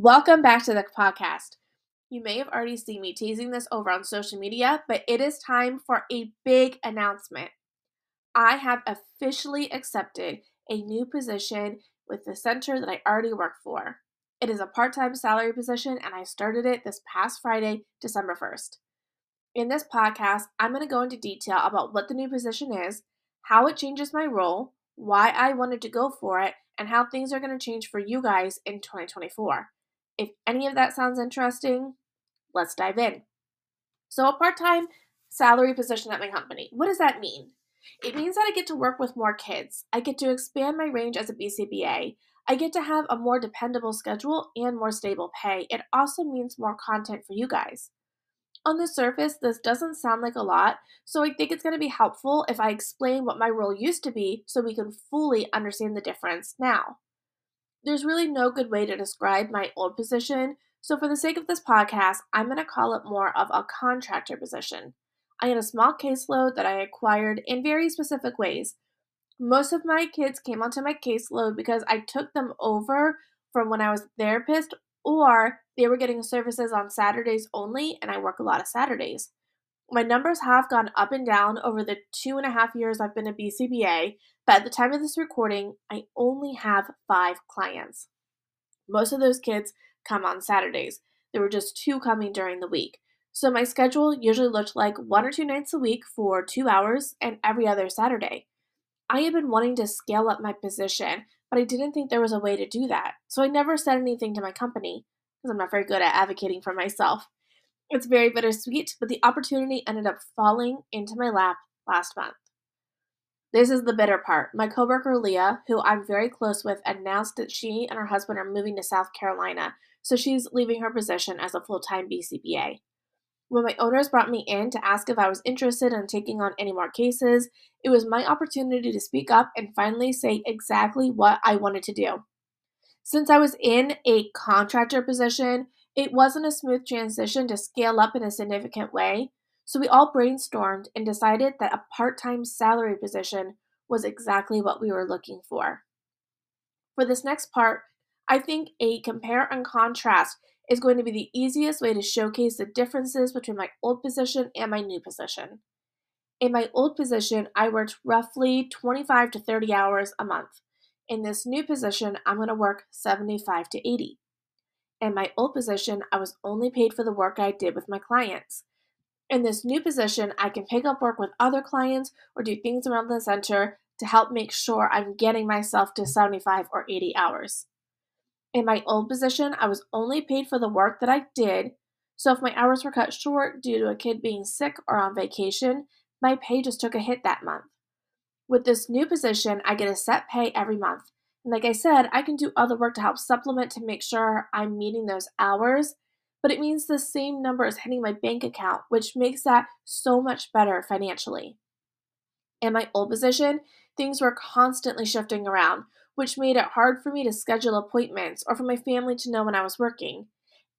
Welcome back to the podcast. You may have already seen me teasing this over on social media, but it is time for a big announcement. I have officially accepted a new position with the center that I already work for. It is a part time salary position, and I started it this past Friday, December 1st. In this podcast, I'm going to go into detail about what the new position is, how it changes my role, why I wanted to go for it, and how things are going to change for you guys in 2024. If any of that sounds interesting, let's dive in. So, a part time salary position at my company, what does that mean? It means that I get to work with more kids. I get to expand my range as a BCBA. I get to have a more dependable schedule and more stable pay. It also means more content for you guys. On the surface, this doesn't sound like a lot, so I think it's going to be helpful if I explain what my role used to be so we can fully understand the difference now. There's really no good way to describe my old position, so for the sake of this podcast, I'm going to call it more of a contractor position. I had a small caseload that I acquired in very specific ways. Most of my kids came onto my caseload because I took them over from when I was a therapist, or they were getting services on Saturdays only, and I work a lot of Saturdays. My numbers have gone up and down over the two and a half years I've been a BCBA, but at the time of this recording, I only have five clients. Most of those kids come on Saturdays. There were just two coming during the week. So my schedule usually looked like one or two nights a week for two hours and every other Saturday. I had been wanting to scale up my position, but I didn't think there was a way to do that. So I never said anything to my company because I'm not very good at advocating for myself. It's very bittersweet, but the opportunity ended up falling into my lap last month. This is the bitter part. My coworker Leah, who I'm very close with, announced that she and her husband are moving to South Carolina, so she's leaving her position as a full-time BCBA. When my owners brought me in to ask if I was interested in taking on any more cases, it was my opportunity to speak up and finally say exactly what I wanted to do. Since I was in a contractor position, it wasn't a smooth transition to scale up in a significant way, so we all brainstormed and decided that a part time salary position was exactly what we were looking for. For this next part, I think a compare and contrast is going to be the easiest way to showcase the differences between my old position and my new position. In my old position, I worked roughly 25 to 30 hours a month. In this new position, I'm going to work 75 to 80. In my old position, I was only paid for the work I did with my clients. In this new position, I can pick up work with other clients or do things around the center to help make sure I'm getting myself to 75 or 80 hours. In my old position, I was only paid for the work that I did, so if my hours were cut short due to a kid being sick or on vacation, my pay just took a hit that month. With this new position, I get a set pay every month, like I said, I can do other work to help supplement to make sure I'm meeting those hours, but it means the same number is hitting my bank account, which makes that so much better financially. In my old position, things were constantly shifting around, which made it hard for me to schedule appointments or for my family to know when I was working.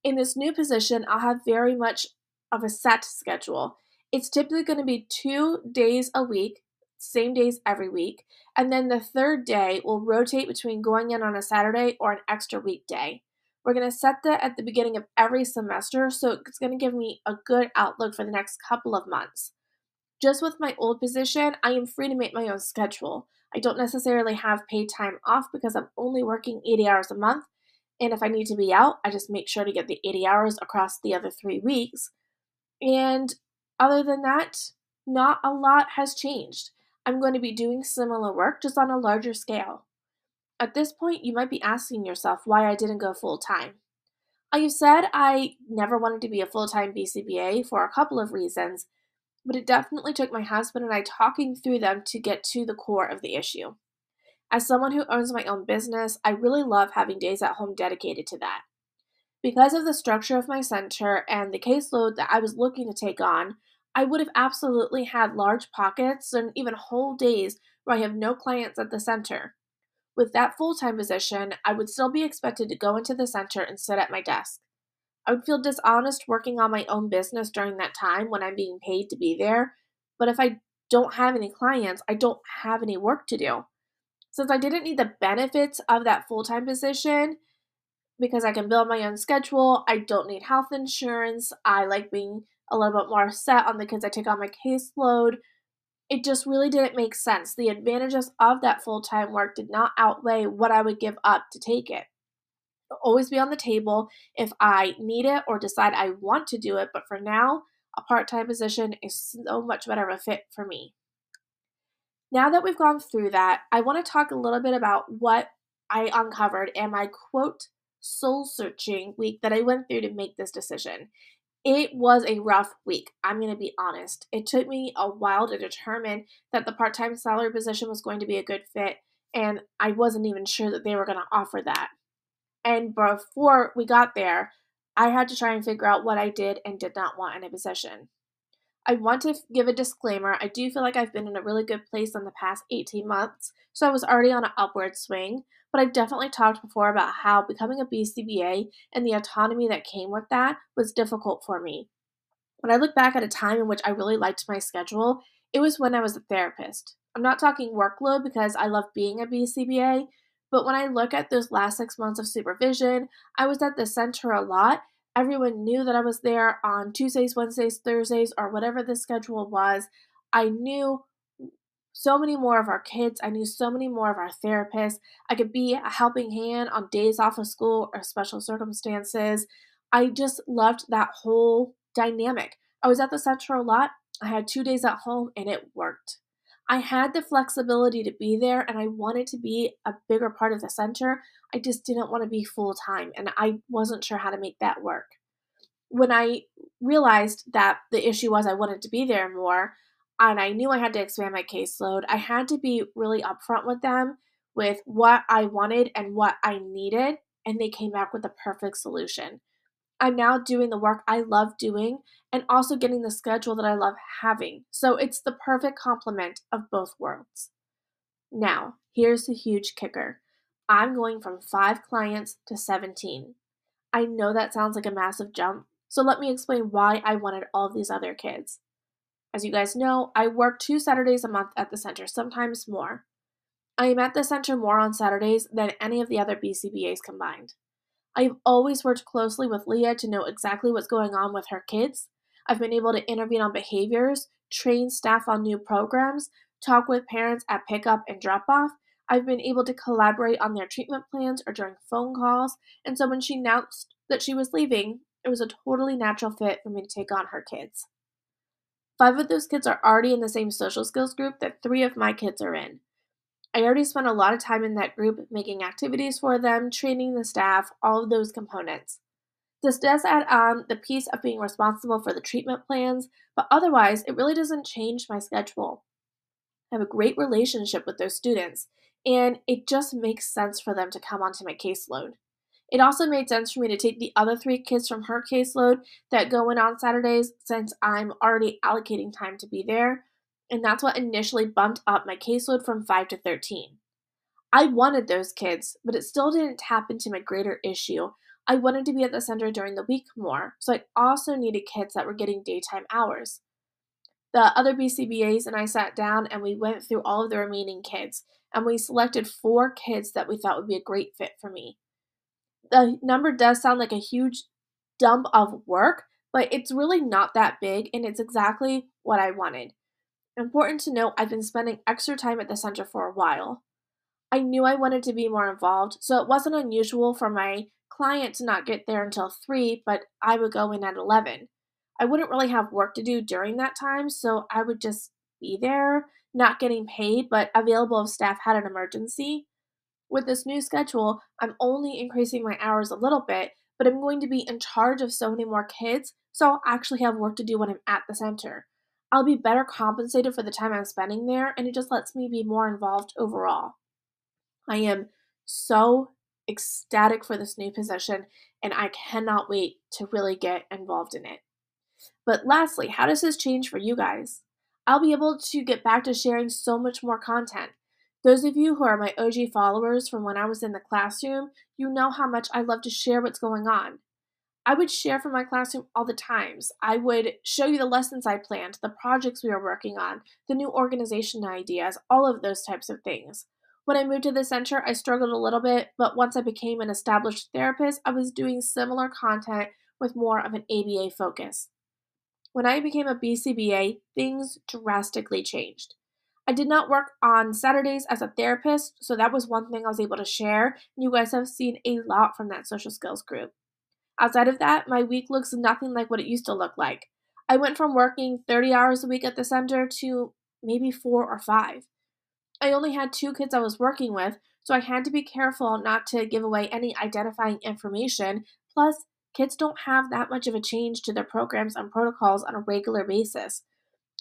In this new position, I'll have very much of a set schedule. It's typically going to be two days a week, same days every week. And then the third day will rotate between going in on a Saturday or an extra weekday. We're going to set that at the beginning of every semester, so it's going to give me a good outlook for the next couple of months. Just with my old position, I am free to make my own schedule. I don't necessarily have paid time off because I'm only working 80 hours a month. And if I need to be out, I just make sure to get the 80 hours across the other three weeks. And other than that, not a lot has changed. I'm going to be doing similar work just on a larger scale. At this point, you might be asking yourself why I didn't go full time. I uh, have said I never wanted to be a full time BCBA for a couple of reasons, but it definitely took my husband and I talking through them to get to the core of the issue. As someone who owns my own business, I really love having days at home dedicated to that. Because of the structure of my center and the caseload that I was looking to take on, I would have absolutely had large pockets and even whole days where I have no clients at the center. With that full time position, I would still be expected to go into the center and sit at my desk. I would feel dishonest working on my own business during that time when I'm being paid to be there, but if I don't have any clients, I don't have any work to do. Since I didn't need the benefits of that full time position, because I can build my own schedule. I don't need health insurance. I like being a little bit more set on the kids I take on my caseload. It just really didn't make sense. The advantages of that full time work did not outweigh what I would give up to take it. It'll always be on the table if I need it or decide I want to do it, but for now, a part time position is so much better of a fit for me. Now that we've gone through that, I want to talk a little bit about what I uncovered in my quote soul searching week that I went through to make this decision. It was a rough week. I'm going to be honest. It took me a while to determine that the part time salary position was going to be a good fit, and I wasn't even sure that they were going to offer that. And before we got there, I had to try and figure out what I did and did not want in a position. I want to give a disclaimer. I do feel like I've been in a really good place in the past 18 months, so I was already on an upward swing. But I've definitely talked before about how becoming a BCBA and the autonomy that came with that was difficult for me. When I look back at a time in which I really liked my schedule, it was when I was a therapist. I'm not talking workload because I love being a BCBA, but when I look at those last six months of supervision, I was at the center a lot. Everyone knew that I was there on Tuesdays, Wednesdays, Thursdays, or whatever the schedule was. I knew so many more of our kids. I knew so many more of our therapists. I could be a helping hand on days off of school or special circumstances. I just loved that whole dynamic. I was at the center a lot. I had two days at home and it worked. I had the flexibility to be there and I wanted to be a bigger part of the center. I just didn't want to be full time and I wasn't sure how to make that work. When I realized that the issue was I wanted to be there more, and I knew I had to expand my caseload, I had to be really upfront with them with what I wanted and what I needed, and they came back with the perfect solution. I'm now doing the work I love doing and also getting the schedule that I love having. So it's the perfect complement of both worlds. Now, here's the huge kicker I'm going from five clients to 17. I know that sounds like a massive jump, so let me explain why I wanted all of these other kids. As you guys know, I work two Saturdays a month at the center, sometimes more. I am at the center more on Saturdays than any of the other BCBAs combined. I've always worked closely with Leah to know exactly what's going on with her kids. I've been able to intervene on behaviors, train staff on new programs, talk with parents at pickup and drop off. I've been able to collaborate on their treatment plans or during phone calls. And so when she announced that she was leaving, it was a totally natural fit for me to take on her kids. Five of those kids are already in the same social skills group that three of my kids are in. I already spent a lot of time in that group making activities for them, training the staff, all of those components. This does add on the piece of being responsible for the treatment plans, but otherwise, it really doesn't change my schedule. I have a great relationship with those students, and it just makes sense for them to come onto my caseload. It also made sense for me to take the other three kids from her caseload that go in on Saturdays since I'm already allocating time to be there, and that's what initially bumped up my caseload from 5 to 13. I wanted those kids, but it still didn't tap into my greater issue. I wanted to be at the center during the week more, so I also needed kids that were getting daytime hours. The other BCBAs and I sat down and we went through all of the remaining kids, and we selected four kids that we thought would be a great fit for me the number does sound like a huge dump of work, but it's really not that big and it's exactly what I wanted. Important to note, I've been spending extra time at the center for a while. I knew I wanted to be more involved, so it wasn't unusual for my client to not get there until 3, but I would go in at 11. I wouldn't really have work to do during that time, so I would just be there, not getting paid, but available if staff had an emergency. With this new schedule, I'm only increasing my hours a little bit, but I'm going to be in charge of so many more kids, so I'll actually have work to do when I'm at the center. I'll be better compensated for the time I'm spending there, and it just lets me be more involved overall. I am so ecstatic for this new position, and I cannot wait to really get involved in it. But lastly, how does this change for you guys? I'll be able to get back to sharing so much more content. Those of you who are my OG followers from when I was in the classroom, you know how much I love to share what's going on. I would share from my classroom all the times. I would show you the lessons I planned, the projects we were working on, the new organization ideas, all of those types of things. When I moved to the center, I struggled a little bit, but once I became an established therapist, I was doing similar content with more of an ABA focus. When I became a BCBA, things drastically changed. I did not work on Saturdays as a therapist, so that was one thing I was able to share. You guys have seen a lot from that social skills group. Outside of that, my week looks nothing like what it used to look like. I went from working 30 hours a week at the center to maybe four or five. I only had two kids I was working with, so I had to be careful not to give away any identifying information. Plus, kids don't have that much of a change to their programs and protocols on a regular basis.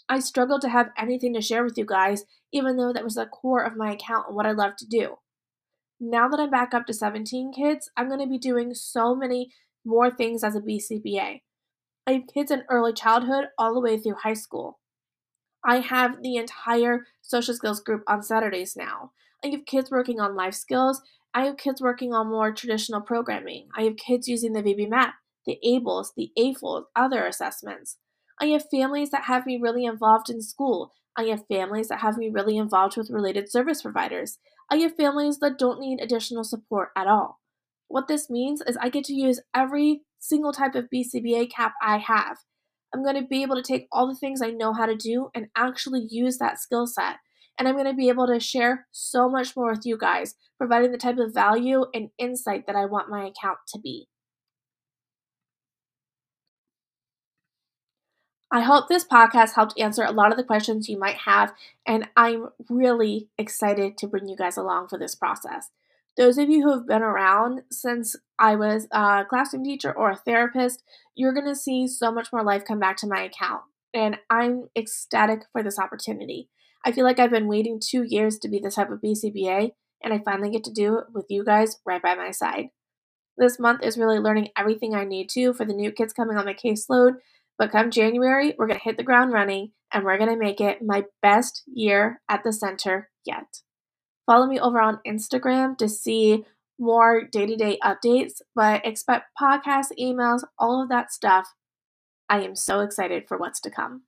I struggled to have anything to share with you guys, even though that was the core of my account and what I love to do. Now that I'm back up to 17 kids, I'm going to be doing so many more things as a BCBA. I have kids in early childhood all the way through high school. I have the entire social skills group on Saturdays now. I have kids working on life skills. I have kids working on more traditional programming. I have kids using the VB-MAPP, the ABLLS, the AFLs, other assessments. I have families that have me really involved in school. I have families that have me really involved with related service providers. I have families that don't need additional support at all. What this means is I get to use every single type of BCBA cap I have. I'm going to be able to take all the things I know how to do and actually use that skill set. And I'm going to be able to share so much more with you guys, providing the type of value and insight that I want my account to be. I hope this podcast helped answer a lot of the questions you might have, and I'm really excited to bring you guys along for this process. Those of you who have been around since I was a classroom teacher or a therapist, you're going to see so much more life come back to my account, and I'm ecstatic for this opportunity. I feel like I've been waiting two years to be the type of BCBA, and I finally get to do it with you guys right by my side. This month is really learning everything I need to for the new kids coming on my caseload but come January, we're going to hit the ground running and we're going to make it my best year at the center yet. Follow me over on Instagram to see more day to day updates, but expect podcasts, emails, all of that stuff. I am so excited for what's to come.